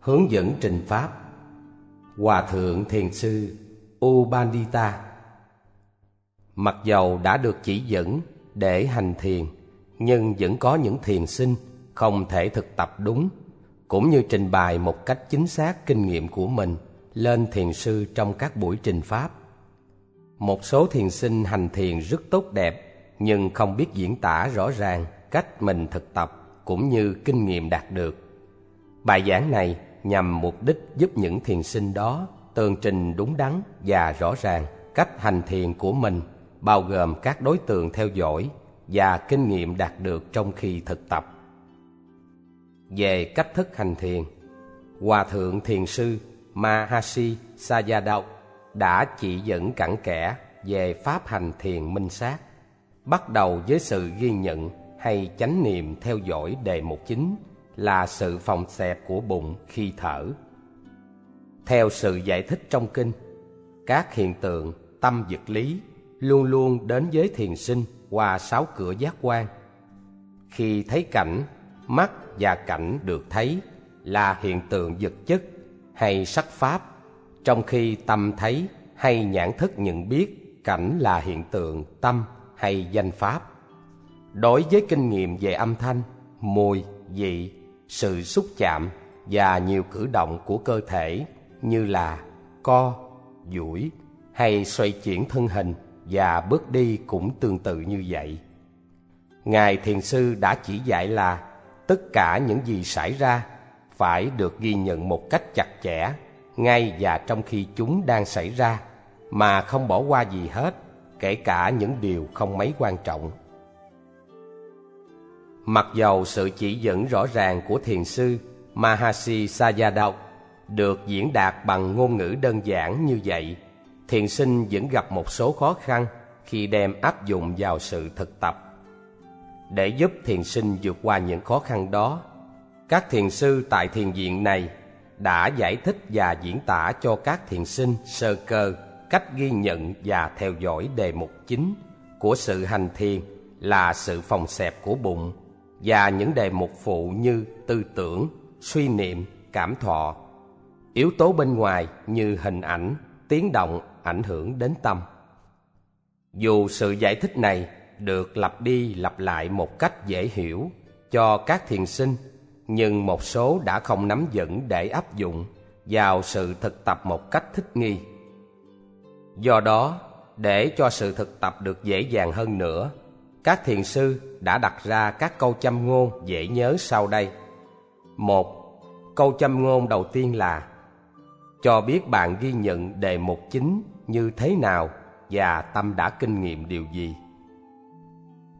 Hướng dẫn trình pháp. Hòa thượng thiền sư Ubandita Mặc dầu đã được chỉ dẫn để hành thiền, Nhưng vẫn có những thiền sinh không thể thực tập đúng, Cũng như trình bày một cách chính xác kinh nghiệm của mình Lên thiền sư trong các buổi trình pháp. Một số thiền sinh hành thiền rất tốt đẹp, Nhưng không biết diễn tả rõ ràng cách mình thực tập Cũng như kinh nghiệm đạt được. Bài giảng này nhằm mục đích giúp những thiền sinh đó tường trình đúng đắn và rõ ràng cách hành thiền của mình bao gồm các đối tượng theo dõi và kinh nghiệm đạt được trong khi thực tập. Về cách thức hành thiền, Hòa thượng thiền sư Mahasi Sayadaw đã chỉ dẫn cặn kẽ về pháp hành thiền minh sát, bắt đầu với sự ghi nhận hay chánh niệm theo dõi đề mục chính là sự phòng xẹp của bụng khi thở. Theo sự giải thích trong kinh, các hiện tượng tâm dực lý luôn luôn đến với thiền sinh qua sáu cửa giác quan. Khi thấy cảnh, mắt và cảnh được thấy là hiện tượng vật chất hay sắc pháp, trong khi tâm thấy hay nhãn thức nhận biết cảnh là hiện tượng tâm hay danh pháp. Đối với kinh nghiệm về âm thanh, mùi, vị, sự xúc chạm và nhiều cử động của cơ thể như là co, duỗi hay xoay chuyển thân hình và bước đi cũng tương tự như vậy. Ngài Thiền Sư đã chỉ dạy là tất cả những gì xảy ra phải được ghi nhận một cách chặt chẽ ngay và trong khi chúng đang xảy ra mà không bỏ qua gì hết, kể cả những điều không mấy quan trọng. Mặc dầu sự chỉ dẫn rõ ràng của thiền sư Mahasi Sayadaw được diễn đạt bằng ngôn ngữ đơn giản như vậy, thiền sinh vẫn gặp một số khó khăn khi đem áp dụng vào sự thực tập. Để giúp thiền sinh vượt qua những khó khăn đó, các thiền sư tại thiền viện này đã giải thích và diễn tả cho các thiền sinh sơ cơ cách ghi nhận và theo dõi đề mục chính của sự hành thiền là sự phòng xẹp của bụng và những đề mục phụ như tư tưởng, suy niệm, cảm thọ. Yếu tố bên ngoài như hình ảnh, tiếng động ảnh hưởng đến tâm. Dù sự giải thích này được lặp đi lặp lại một cách dễ hiểu cho các thiền sinh, nhưng một số đã không nắm vững để áp dụng vào sự thực tập một cách thích nghi. Do đó, để cho sự thực tập được dễ dàng hơn nữa, các thiền sư đã đặt ra các câu châm ngôn dễ nhớ sau đây. Một, câu châm ngôn đầu tiên là cho biết bạn ghi nhận đề mục chính như thế nào và tâm đã kinh nghiệm điều gì.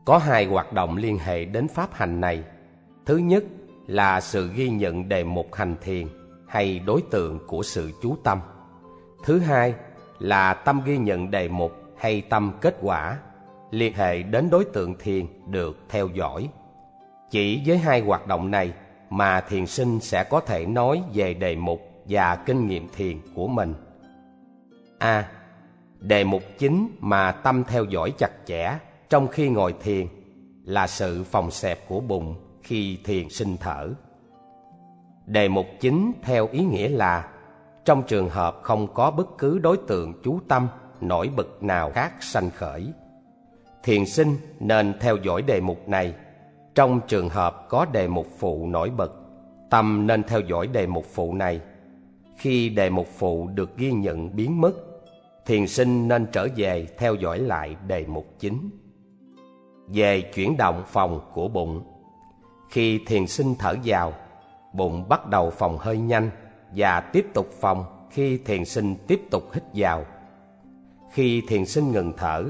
Có hai hoạt động liên hệ đến pháp hành này. Thứ nhất là sự ghi nhận đề mục hành thiền hay đối tượng của sự chú tâm. Thứ hai là tâm ghi nhận đề mục hay tâm kết quả liên hệ đến đối tượng thiền được theo dõi. Chỉ với hai hoạt động này mà thiền sinh sẽ có thể nói về đề mục và kinh nghiệm thiền của mình. A. đề mục chính mà tâm theo dõi chặt chẽ trong khi ngồi thiền là sự phòng xẹp của bụng khi thiền sinh thở. Đề mục chính theo ý nghĩa là trong trường hợp không có bất cứ đối tượng chú tâm, nổi bật nào khác sanh khởi thiền sinh nên theo dõi đề mục này. Trong trường hợp có đề mục phụ nổi bật, tâm nên theo dõi đề mục phụ này. Khi đề mục phụ được ghi nhận biến mất, thiền sinh nên trở về theo dõi lại đề mục chính. Về chuyển động phòng của bụng, khi thiền sinh thở vào, bụng bắt đầu phòng hơi nhanh và tiếp tục phòng khi thiền sinh tiếp tục hít vào. Khi thiền sinh ngừng thở,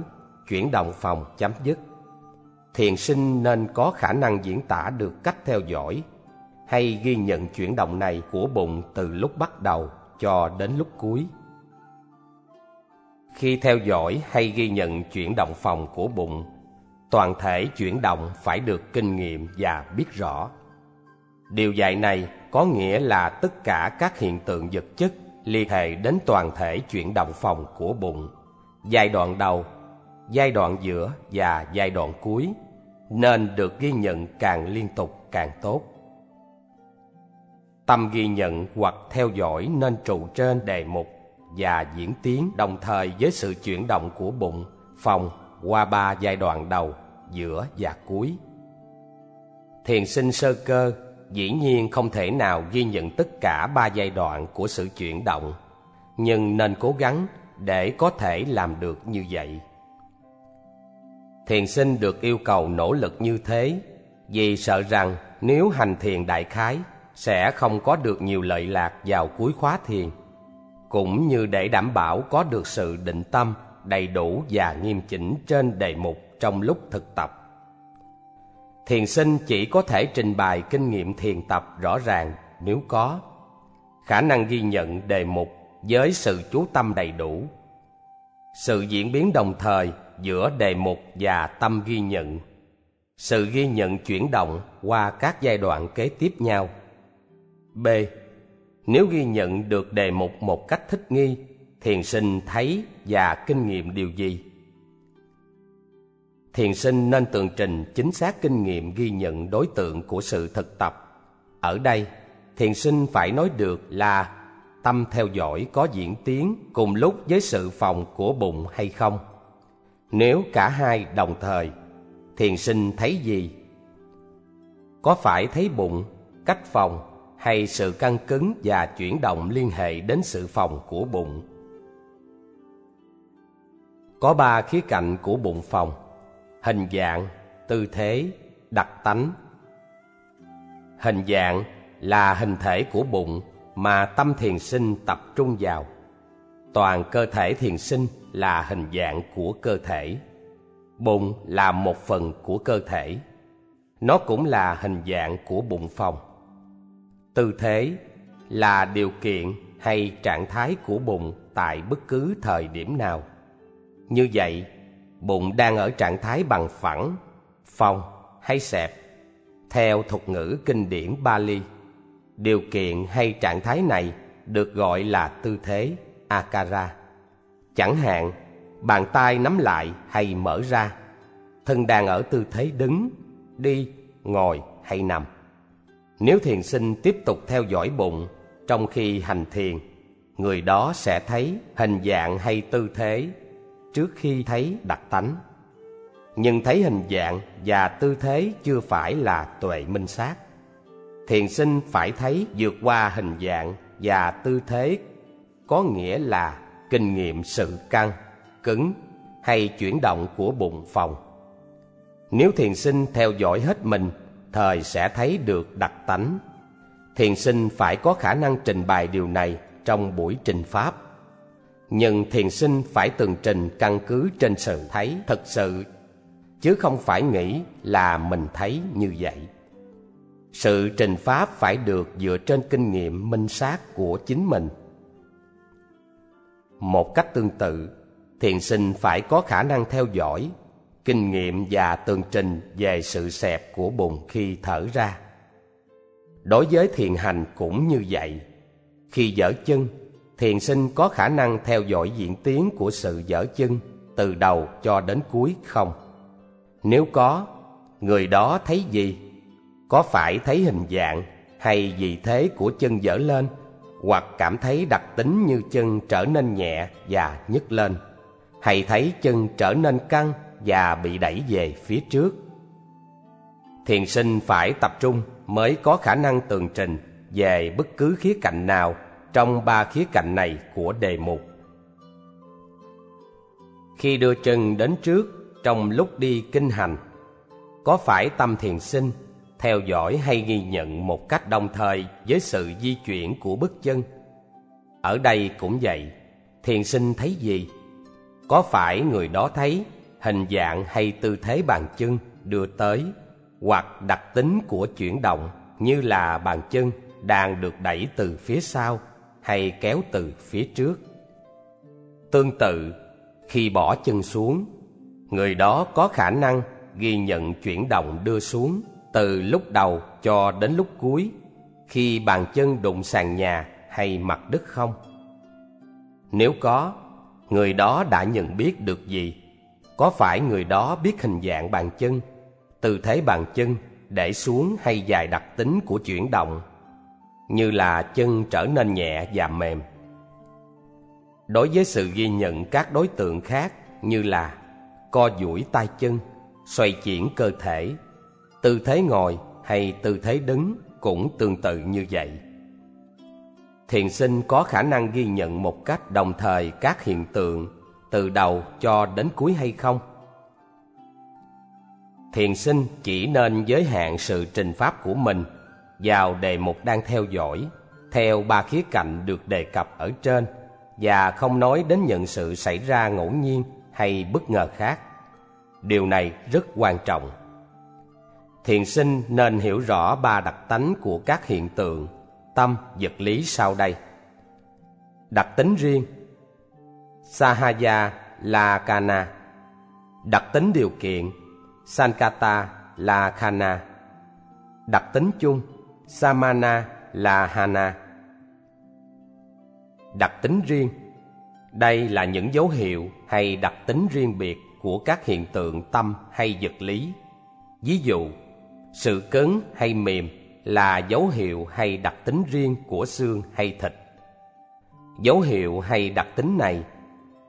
chuyển động phòng chấm dứt. Thiền sinh nên có khả năng diễn tả được cách theo dõi hay ghi nhận chuyển động này của bụng từ lúc bắt đầu cho đến lúc cuối. Khi theo dõi hay ghi nhận chuyển động phòng của bụng, toàn thể chuyển động phải được kinh nghiệm và biết rõ. Điều dạy này có nghĩa là tất cả các hiện tượng vật chất liên hệ đến toàn thể chuyển động phòng của bụng. Giai đoạn đầu giai đoạn giữa và giai đoạn cuối nên được ghi nhận càng liên tục càng tốt. Tâm ghi nhận hoặc theo dõi nên trụ trên đề mục và diễn tiến đồng thời với sự chuyển động của bụng, phòng qua ba giai đoạn đầu, giữa và cuối. Thiền sinh sơ cơ dĩ nhiên không thể nào ghi nhận tất cả ba giai đoạn của sự chuyển động, nhưng nên cố gắng để có thể làm được như vậy. Thiền sinh được yêu cầu nỗ lực như thế vì sợ rằng nếu hành thiền đại khái sẽ không có được nhiều lợi lạc vào cuối khóa thiền, cũng như để đảm bảo có được sự định tâm đầy đủ và nghiêm chỉnh trên đề mục trong lúc thực tập. Thiền sinh chỉ có thể trình bày kinh nghiệm thiền tập rõ ràng nếu có khả năng ghi nhận đề mục với sự chú tâm đầy đủ. Sự diễn biến đồng thời giữa đề mục và tâm ghi nhận. Sự ghi nhận chuyển động qua các giai đoạn kế tiếp nhau. B. Nếu ghi nhận được đề mục một cách thích nghi, thiền sinh thấy và kinh nghiệm điều gì? thiền sinh nên tường trình chính xác kinh nghiệm ghi nhận đối tượng của sự thực tập ở đây thiền sinh phải nói được là tâm theo dõi có diễn tiến cùng lúc với sự phòng của bụng hay không nếu cả hai đồng thời, thiền sinh thấy gì? Có phải thấy bụng, cách phòng hay sự căng cứng và chuyển động liên hệ đến sự phòng của bụng? Có ba khía cạnh của bụng phòng, hình dạng, tư thế, đặc tánh. Hình dạng là hình thể của bụng mà tâm thiền sinh tập trung vào toàn cơ thể thiền sinh là hình dạng của cơ thể. Bụng là một phần của cơ thể. Nó cũng là hình dạng của bụng phòng. Tư thế là điều kiện hay trạng thái của bụng tại bất cứ thời điểm nào. Như vậy bụng đang ở trạng thái bằng phẳng, phòng hay xẹp. Theo thuật ngữ kinh điển Bali, điều kiện hay trạng thái này được gọi là tư thế. Akara. Chẳng hạn, bàn tay nắm lại hay mở ra, thân đang ở tư thế đứng, đi, ngồi hay nằm. Nếu thiền sinh tiếp tục theo dõi bụng trong khi hành thiền, người đó sẽ thấy hình dạng hay tư thế trước khi thấy đặc tánh nhưng thấy hình dạng và tư thế chưa phải là tuệ minh sát thiền sinh phải thấy vượt qua hình dạng và tư thế có nghĩa là kinh nghiệm sự căng, cứng hay chuyển động của bụng phòng. Nếu thiền sinh theo dõi hết mình, thời sẽ thấy được đặc tánh. Thiền sinh phải có khả năng trình bày điều này trong buổi trình pháp. Nhưng thiền sinh phải tường trình căn cứ trên sự thấy thật sự, chứ không phải nghĩ là mình thấy như vậy. Sự trình pháp phải được dựa trên kinh nghiệm minh sát của chính mình một cách tương tự thiền sinh phải có khả năng theo dõi kinh nghiệm và tường trình về sự xẹp của bụng khi thở ra đối với thiền hành cũng như vậy khi dở chân thiền sinh có khả năng theo dõi diễn tiến của sự dở chân từ đầu cho đến cuối không? Nếu có, người đó thấy gì? Có phải thấy hình dạng hay vị thế của chân dở lên hoặc cảm thấy đặc tính như chân trở nên nhẹ và nhấc lên hay thấy chân trở nên căng và bị đẩy về phía trước? Thiền sinh phải tập trung mới có khả năng tường trình về bất cứ khía cạnh nào trong ba khía cạnh này của đề mục. Khi đưa chân đến trước trong lúc đi kinh hành, có phải tâm thiền sinh theo dõi hay ghi nhận một cách đồng thời với sự di chuyển của bước chân? Ở đây cũng vậy, thiền sinh thấy gì? Có phải người đó thấy hình dạng hay tư thế bàn chân đưa tới hoặc đặc tính của chuyển động như là bàn chân đang được đẩy từ phía sau hay kéo từ phía trước. Tương tự, khi bỏ chân xuống, người đó có khả năng ghi nhận chuyển động đưa xuống từ lúc đầu cho đến lúc cuối khi bàn chân đụng sàn nhà hay mặt đất không? Nếu có, người đó đã nhận biết được gì? Có phải người đó biết hình dạng bàn chân, tư thế bàn chân để xuống hay dài đặc tính của chuyển động như là chân trở nên nhẹ và mềm. Đối với sự ghi nhận các đối tượng khác như là co duỗi tay chân, xoay chuyển cơ thể, tư thế ngồi hay tư thế đứng cũng tương tự như vậy. Thiền sinh có khả năng ghi nhận một cách đồng thời các hiện tượng, từ đầu cho đến cuối hay không? Thiền sinh chỉ nên giới hạn sự trình pháp của mình vào đề mục đang theo dõi, theo ba khía cạnh được đề cập ở trên, và không nói đến nhận sự xảy ra ngẫu nhiên hay bất ngờ khác. Điều này rất quan trọng. Thiền sinh nên hiểu rõ ba đặc tánh của các hiện tượng, tâm, vật lý sau đây. Đặc tính riêng Sahaya là Kana. Đặc tính điều kiện Sankata là Khana. Đặc tính chung Samana là Hana. Đặc tính riêng Đây là những dấu hiệu hay đặc tính riêng biệt của các hiện tượng tâm hay vật lý. Ví dụ, sự cứng hay mềm là dấu hiệu hay đặc tính riêng của xương hay thịt Dấu hiệu hay đặc tính này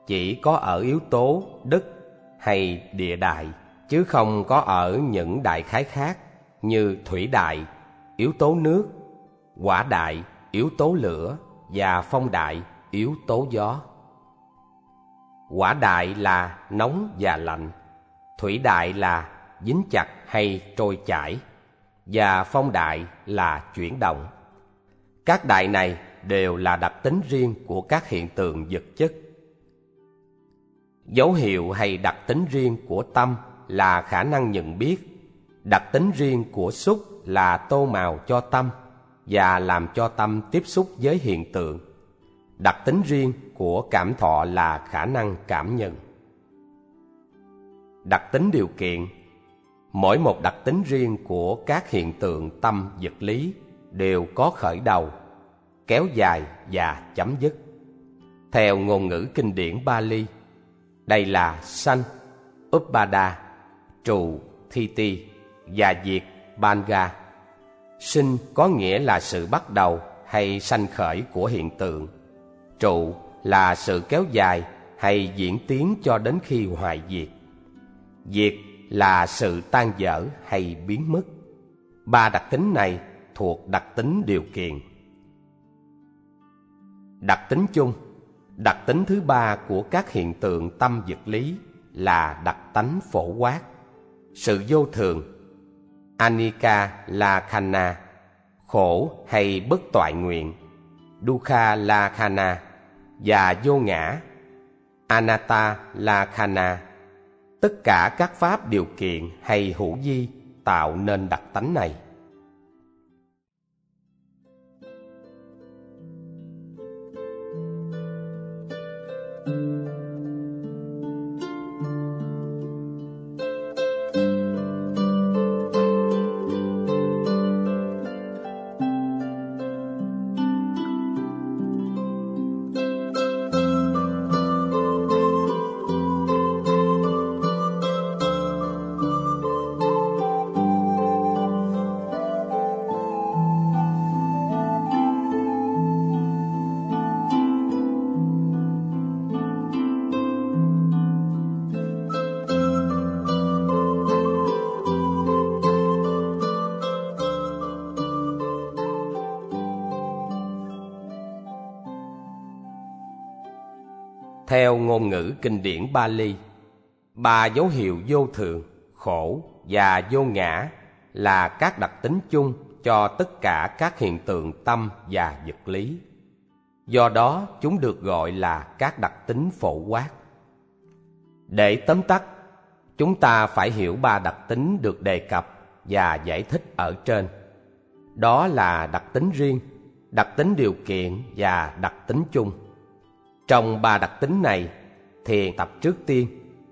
chỉ có ở yếu tố đất hay địa đại chứ không có ở những đại khái khác như thủy đại, yếu tố nước, quả đại, yếu tố lửa và phong đại, yếu tố gió. Quả đại là nóng và lạnh, thủy đại là dính chặt hay trôi chảy và phong đại là chuyển động. Các đại này đều là đặc tính riêng của các hiện tượng vật chất. Dấu hiệu hay đặc tính riêng của tâm là khả năng nhận biết, đặc tính riêng của xúc là tô màu cho tâm và làm cho tâm tiếp xúc với hiện tượng. Đặc tính riêng của cảm thọ là khả năng cảm nhận. Đặc tính điều kiện Mỗi một đặc tính riêng của các hiện tượng tâm vật lý đều có khởi đầu, kéo dài và chấm dứt. Theo ngôn ngữ kinh điển Bali, đây là sanh, uppada, trụ, thi ti và diệt, banga. Sinh có nghĩa là sự bắt đầu hay sanh khởi của hiện tượng. Trụ là sự kéo dài hay diễn tiến cho đến khi hoại diệt. Diệt là sự tan dở hay biến mất. Ba đặc tính này thuộc đặc tính điều kiện. Đặc tính chung Đặc tính thứ ba của các hiện tượng tâm vật lý là đặc tánh phổ quát, sự vô thường. Anika là khana, khổ hay bất toại nguyện. Dukha là khana và vô ngã. Anatta là khana. Tất cả các pháp điều kiện hay hữu di tạo nên đặc tánh này. Theo ngôn ngữ kinh điển Bali, ba dấu hiệu vô thường, khổ và vô ngã là các đặc tính chung cho tất cả các hiện tượng tâm và vật lý. Do đó, chúng được gọi là các đặc tính phổ quát. Để tóm tắt, chúng ta phải hiểu ba đặc tính được đề cập và giải thích ở trên. Đó là đặc tính riêng, đặc tính điều kiện và đặc tính chung. Trong ba đặc tính này, thiền tập trước tiên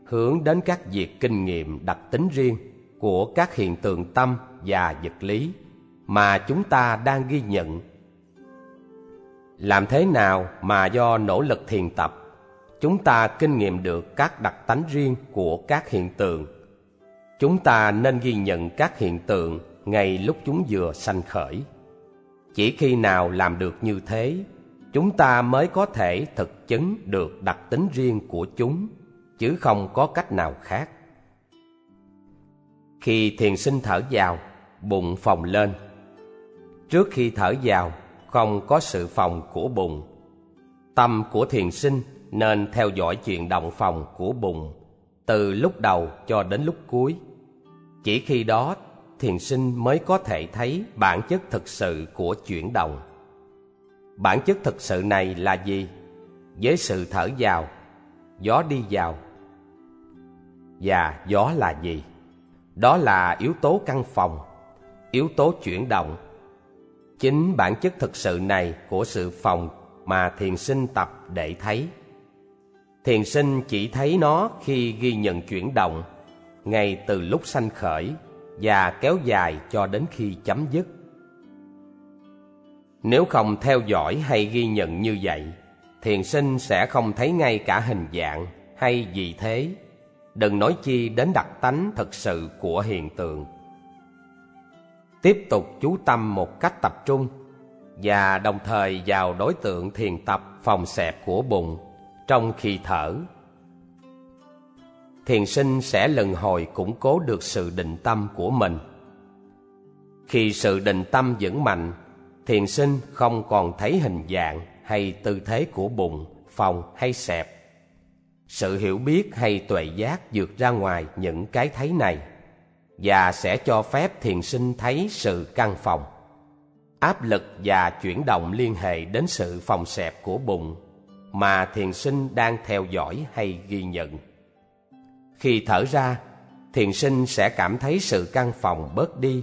hướng đến các việc kinh nghiệm đặc tính riêng của các hiện tượng tâm và vật lý mà chúng ta đang ghi nhận. Làm thế nào mà do nỗ lực thiền tập, chúng ta kinh nghiệm được các đặc tánh riêng của các hiện tượng. Chúng ta nên ghi nhận các hiện tượng ngay lúc chúng vừa sanh khởi. chỉ khi nào làm được như thế chúng ta mới có thể thực chứng được đặc tính riêng của chúng, chứ không có cách nào khác. Khi thiền sinh thở vào, bụng phồng lên. Trước khi thở vào, không có sự phồng của bụng. Tâm của thiền sinh nên theo dõi chuyện động phòng của bụng, từ lúc đầu cho đến lúc cuối. Chỉ khi đó, thiền sinh mới có thể thấy bản chất thực sự của chuyển động bản chất thực sự này là gì? Với sự thở vào, gió đi vào. Và gió là gì? Đó là yếu tố căn phòng, yếu tố chuyển động. Chính bản chất thực sự này của sự phòng mà thiền sinh tập để thấy. Thiền sinh chỉ thấy nó khi ghi nhận chuyển động, ngay từ lúc sanh khởi và kéo dài cho đến khi chấm dứt nếu không theo dõi hay ghi nhận như vậy, thiền sinh sẽ không thấy ngay cả hình dạng hay gì thế. Đừng nói chi đến đặc tánh thực sự của hiện tượng. Tiếp tục chú tâm một cách tập trung và đồng thời vào đối tượng thiền tập phòng xẹp của bụng trong khi thở. Thiền sinh sẽ lần hồi củng cố được sự định tâm của mình. Khi sự định tâm vững mạnh thiền sinh không còn thấy hình dạng hay tư thế của bụng, phòng hay xẹp. Sự hiểu biết hay tuệ giác vượt ra ngoài những cái thấy này, và sẽ cho phép thiền sinh thấy sự căng phòng. Áp lực và chuyển động liên hệ đến sự phòng xẹp của bụng mà thiền sinh đang theo dõi hay ghi nhận. Khi thở ra, thiền sinh sẽ cảm thấy sự căng phòng bớt đi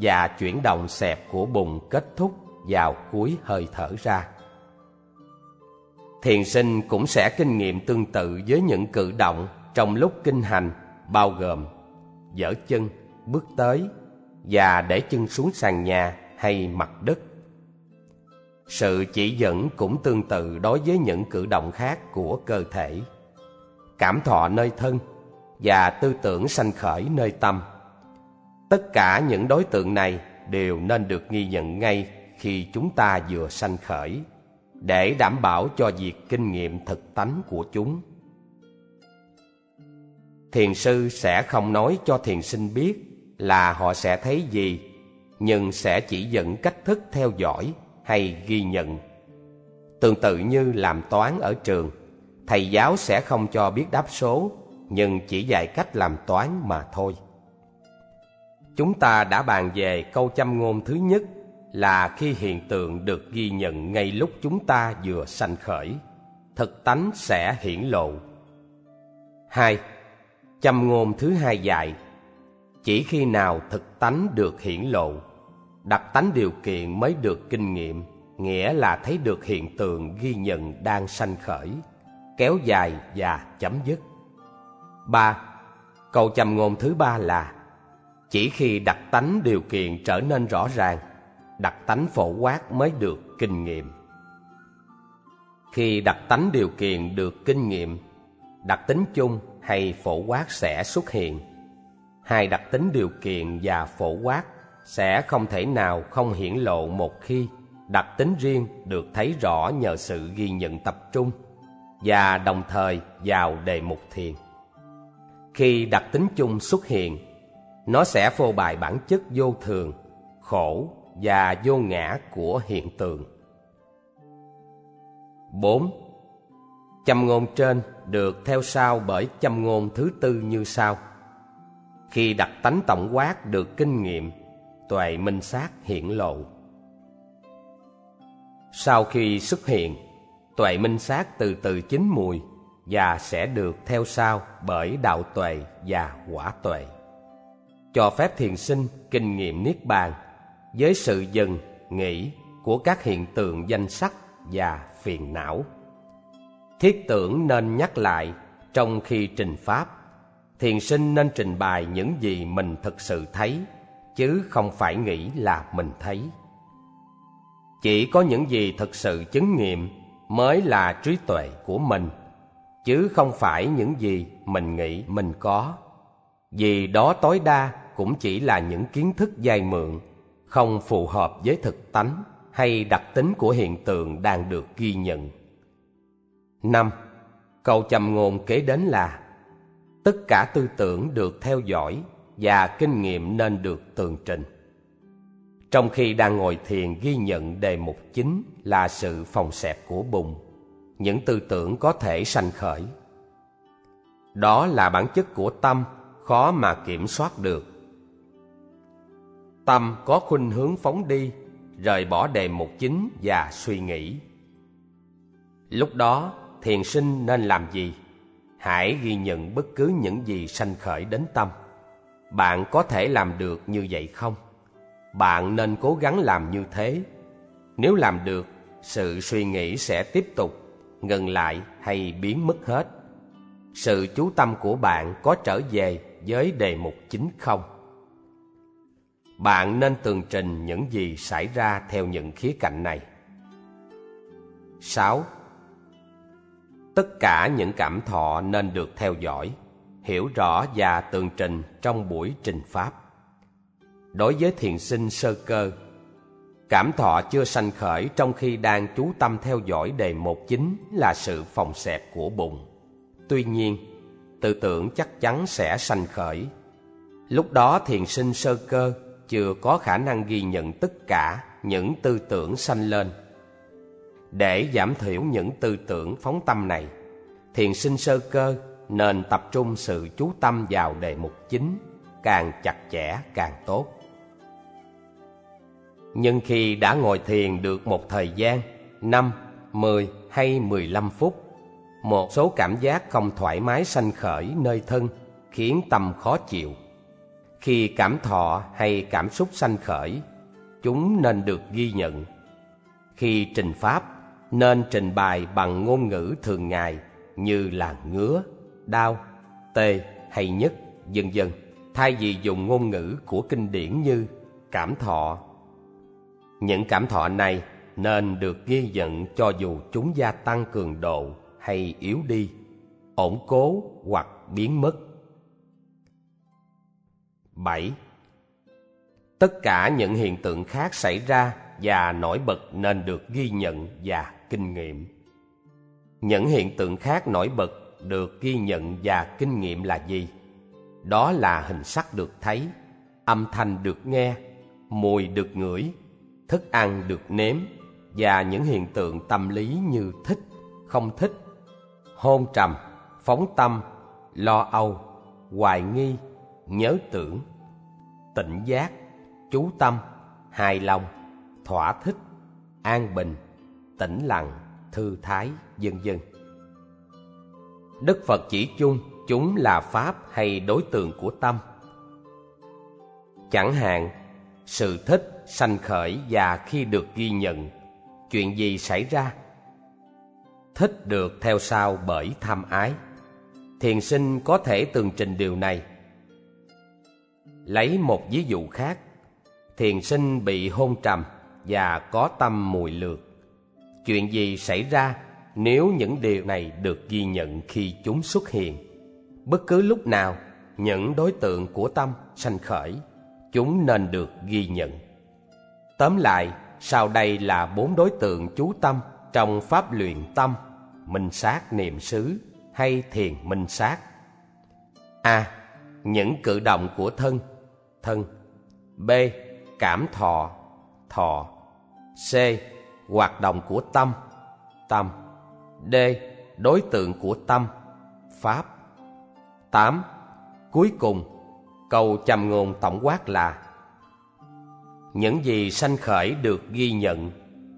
và chuyển động xẹp của bụng kết thúc vào cuối hơi thở ra. Thiền sinh cũng sẽ kinh nghiệm tương tự với những cử động trong lúc kinh hành, bao gồm dở chân, bước tới và để chân xuống sàn nhà hay mặt đất. Sự chỉ dẫn cũng tương tự đối với những cử động khác của cơ thể. Cảm thọ nơi thân và tư tưởng sanh khởi nơi tâm. Tất cả những đối tượng này đều nên được ghi nhận ngay khi chúng ta vừa sanh khởi, để đảm bảo cho việc kinh nghiệm thực tánh của chúng. Thiền sư sẽ không nói cho thiền sinh biết là họ sẽ thấy gì, nhưng sẽ chỉ dẫn cách thức theo dõi hay ghi nhận. Tương tự như làm toán ở trường, thầy giáo sẽ không cho biết đáp số, nhưng chỉ dạy cách làm toán mà thôi. Chúng ta đã bàn về câu châm ngôn thứ nhất là khi hiện tượng được ghi nhận ngay lúc chúng ta vừa sanh khởi, thực tánh sẽ hiển lộ. Hai, châm ngôn thứ hai dạy, chỉ khi nào thực tánh được hiển lộ đặc tánh điều kiện mới được kinh nghiệm, nghĩa là thấy được hiện tượng ghi nhận đang sanh khởi, kéo dài và chấm dứt. Ba, câu châm ngôn thứ ba là, chỉ khi đặc tánh điều kiện trở nên rõ ràng đặc tánh phổ quát mới được kinh nghiệm. Khi đặc tánh điều kiện được kinh nghiệm đặc tính chung hay phổ quát sẽ xuất hiện. Hai đặc tính điều kiện và phổ quát sẽ không thể nào không hiển lộ một khi đặc tính riêng được thấy rõ nhờ sự ghi nhận tập trung và đồng thời vào đề mục thiền. Khi đặc tính chung xuất hiện, nó sẽ phô bày bản chất vô thường, khổ và vô ngã của hiện tượng. 4. Châm ngôn trên được theo sau bởi châm ngôn thứ tư như sau. Khi đặt tánh tổng quát được kinh nghiệm, tuệ minh sát hiển lộ. Sau khi xuất hiện, tuệ minh sát từ từ chín mùi và sẽ được theo sau bởi đạo tuệ và quả tuệ. Cho phép thiền sinh kinh nghiệm niết bàn với sự dừng nghĩ của các hiện tượng danh sắc và phiền não. Thiết tưởng nên nhắc lại trong khi trình pháp. Thiền sinh nên trình bày những gì mình thực sự thấy, chứ không phải nghĩ là mình thấy. Chỉ có những gì thực sự chứng nghiệm mới là trí tuệ của mình, chứ không phải những gì mình nghĩ mình có. Vì đó tối đa cũng chỉ là những kiến thức dai mượn không phù hợp với thực tánh hay đặc tính của hiện tượng đang được ghi nhận. năm Câu châm ngôn kế đến là Tất cả tư tưởng được theo dõi và kinh nghiệm nên được tường trình. Trong khi đang ngồi thiền ghi nhận đề mục chính là sự phòng xẹp của bụng, những tư tưởng có thể sanh khởi. Đó là bản chất của tâm, khó mà kiểm soát được. Tâm có khuynh hướng phóng đi, rời bỏ đề mục chính và suy nghĩ. Lúc đó, thiền sinh nên làm gì? Hãy ghi nhận bất cứ những gì sanh khởi đến tâm. Bạn có thể làm được như vậy không? Bạn nên cố gắng làm như thế. Nếu làm được, sự suy nghĩ sẽ tiếp tục, ngừng lại hay biến mất hết. Sự chú tâm của bạn có trở về với đề mục chính không? Bạn nên tường trình những gì xảy ra theo những khía cạnh này. 6. Tất cả những cảm thọ nên được theo dõi, hiểu rõ và tường trình trong buổi trình pháp. Đối với thiền sinh sơ cơ, cảm thọ chưa sanh khởi trong khi đang chú tâm theo dõi đề một chính là sự phòng xẹp của bụng. Tuy nhiên, tư tưởng chắc chắn sẽ sanh khởi. Lúc đó thiền sinh sơ cơ chưa có khả năng ghi nhận tất cả những tư tưởng sanh lên. Để giảm thiểu những tư tưởng phóng tâm này, thiền sinh sơ cơ nên tập trung sự chú tâm vào đề mục chính, càng chặt chẽ càng tốt. Nhưng khi đã ngồi thiền được một thời gian, 5, 10 hay 15 phút, một số cảm giác không thoải mái sanh khởi nơi thân khiến tâm khó chịu. Khi cảm thọ hay cảm xúc sanh khởi, chúng nên được ghi nhận. Khi trình pháp, nên trình bày bằng ngôn ngữ thường ngày như là ngứa, đau, tê hay nhất, vân vân, thay vì dùng ngôn ngữ của kinh điển như cảm thọ. Những cảm thọ này nên được ghi nhận cho dù chúng gia tăng cường độ hay yếu đi, ổn cố hoặc biến mất. 7. Tất cả những hiện tượng khác xảy ra và nổi bật nên được ghi nhận và kinh nghiệm. Những hiện tượng khác nổi bật được ghi nhận và kinh nghiệm là gì? Đó là hình sắc được thấy, âm thanh được nghe, mùi được ngửi, thức ăn được nếm và những hiện tượng tâm lý như thích, không thích, hôn trầm, phóng tâm, lo âu, hoài nghi, nhớ tưởng, tỉnh giác, chú tâm, hài lòng, thỏa thích, an bình, tĩnh lặng, thư thái, vân vân. Đức Phật chỉ chung chúng là pháp hay đối tượng của tâm. Chẳng hạn, sự thích sanh khởi và khi được ghi nhận, chuyện gì xảy ra? Thích được theo sau bởi tham ái. Thiền sinh có thể tường trình điều này. Lấy một ví dụ khác, thiền sinh bị hôn trầm và có tâm mùi lược. Chuyện gì xảy ra nếu những điều này được ghi nhận khi chúng xuất hiện? Bất cứ lúc nào, những đối tượng của tâm sanh khởi, chúng nên được ghi nhận. Tóm lại, sau đây là bốn đối tượng chú tâm trong pháp luyện tâm, minh sát niệm xứ hay thiền minh sát. A. Những cử động của thân, thân. B. Cảm thọ, thọ. C. Hoạt động của tâm, tâm. D. Đối tượng của tâm, pháp. 8. Cuối cùng, câu châm ngôn tổng quát là những gì sanh khởi được ghi nhận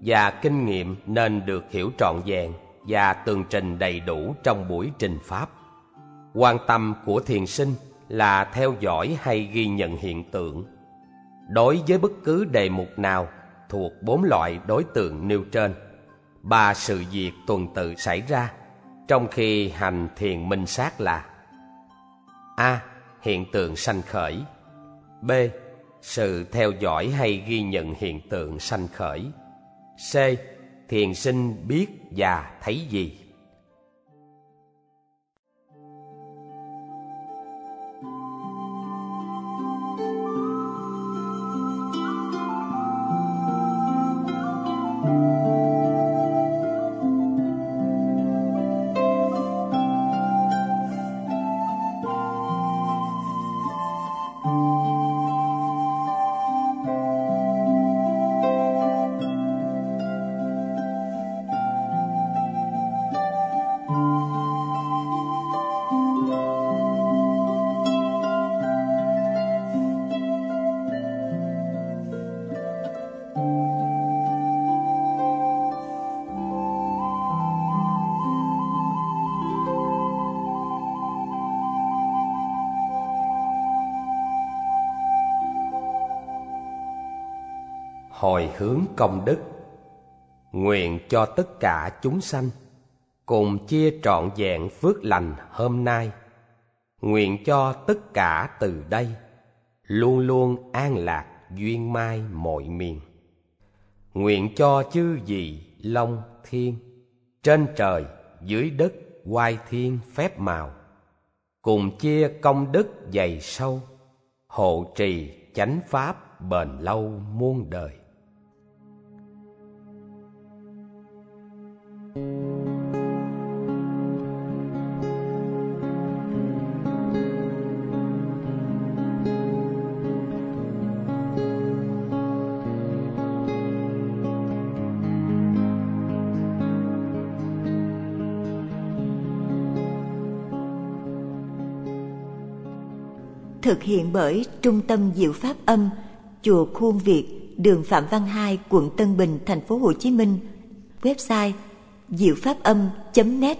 và kinh nghiệm nên được hiểu trọn vẹn và tường trình đầy đủ trong buổi trình pháp. Quan tâm của thiền sinh là theo dõi hay ghi nhận hiện tượng. Đối với bất cứ đề mục nào thuộc bốn loại đối tượng nêu trên, ba sự việc tuần tự xảy ra trong khi hành thiền minh sát là A. Hiện tượng sanh khởi. B. Sự theo dõi hay ghi nhận hiện tượng sanh khởi. C. Thiền sinh biết và thấy gì. Hồi hướng công đức. Nguyện cho tất cả chúng sanh cùng chia trọn vẹn phước lành hôm nay. Nguyện cho tất cả từ đây luôn luôn an lạc duyên mai mọi miền. Nguyện cho chư vị long thiên trên trời, dưới đất, oai thiên phép màu, cùng chia công đức dày sâu, hộ trì chánh pháp bền lâu muôn đời. Thực hiện bởi Trung tâm Diệu Pháp Âm, Chùa Khuôn Việt, đường Phạm Văn Hai, quận Tân Bình, thành phố Hồ Chí Minh. Website diệu pháp âm.net